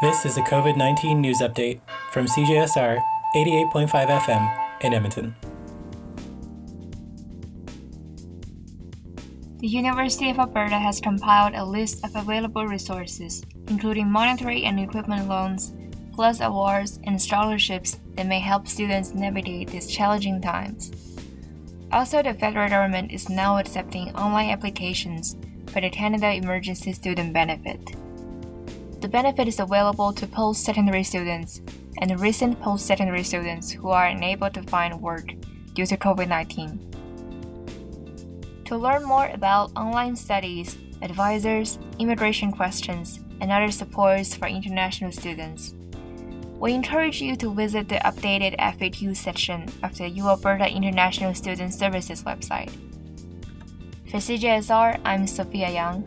This is a COVID 19 news update from CJSR 88.5 FM in Edmonton. The University of Alberta has compiled a list of available resources, including monetary and equipment loans, plus awards and scholarships that may help students navigate these challenging times. Also, the federal government is now accepting online applications for the Canada Emergency Student Benefit. The benefit is available to post secondary students and recent post secondary students who are unable to find work due to COVID 19. To learn more about online studies, advisors, immigration questions, and other supports for international students, we encourage you to visit the updated FAQ section of the U Alberta International Student Services website. For CJSR, I'm Sophia Young.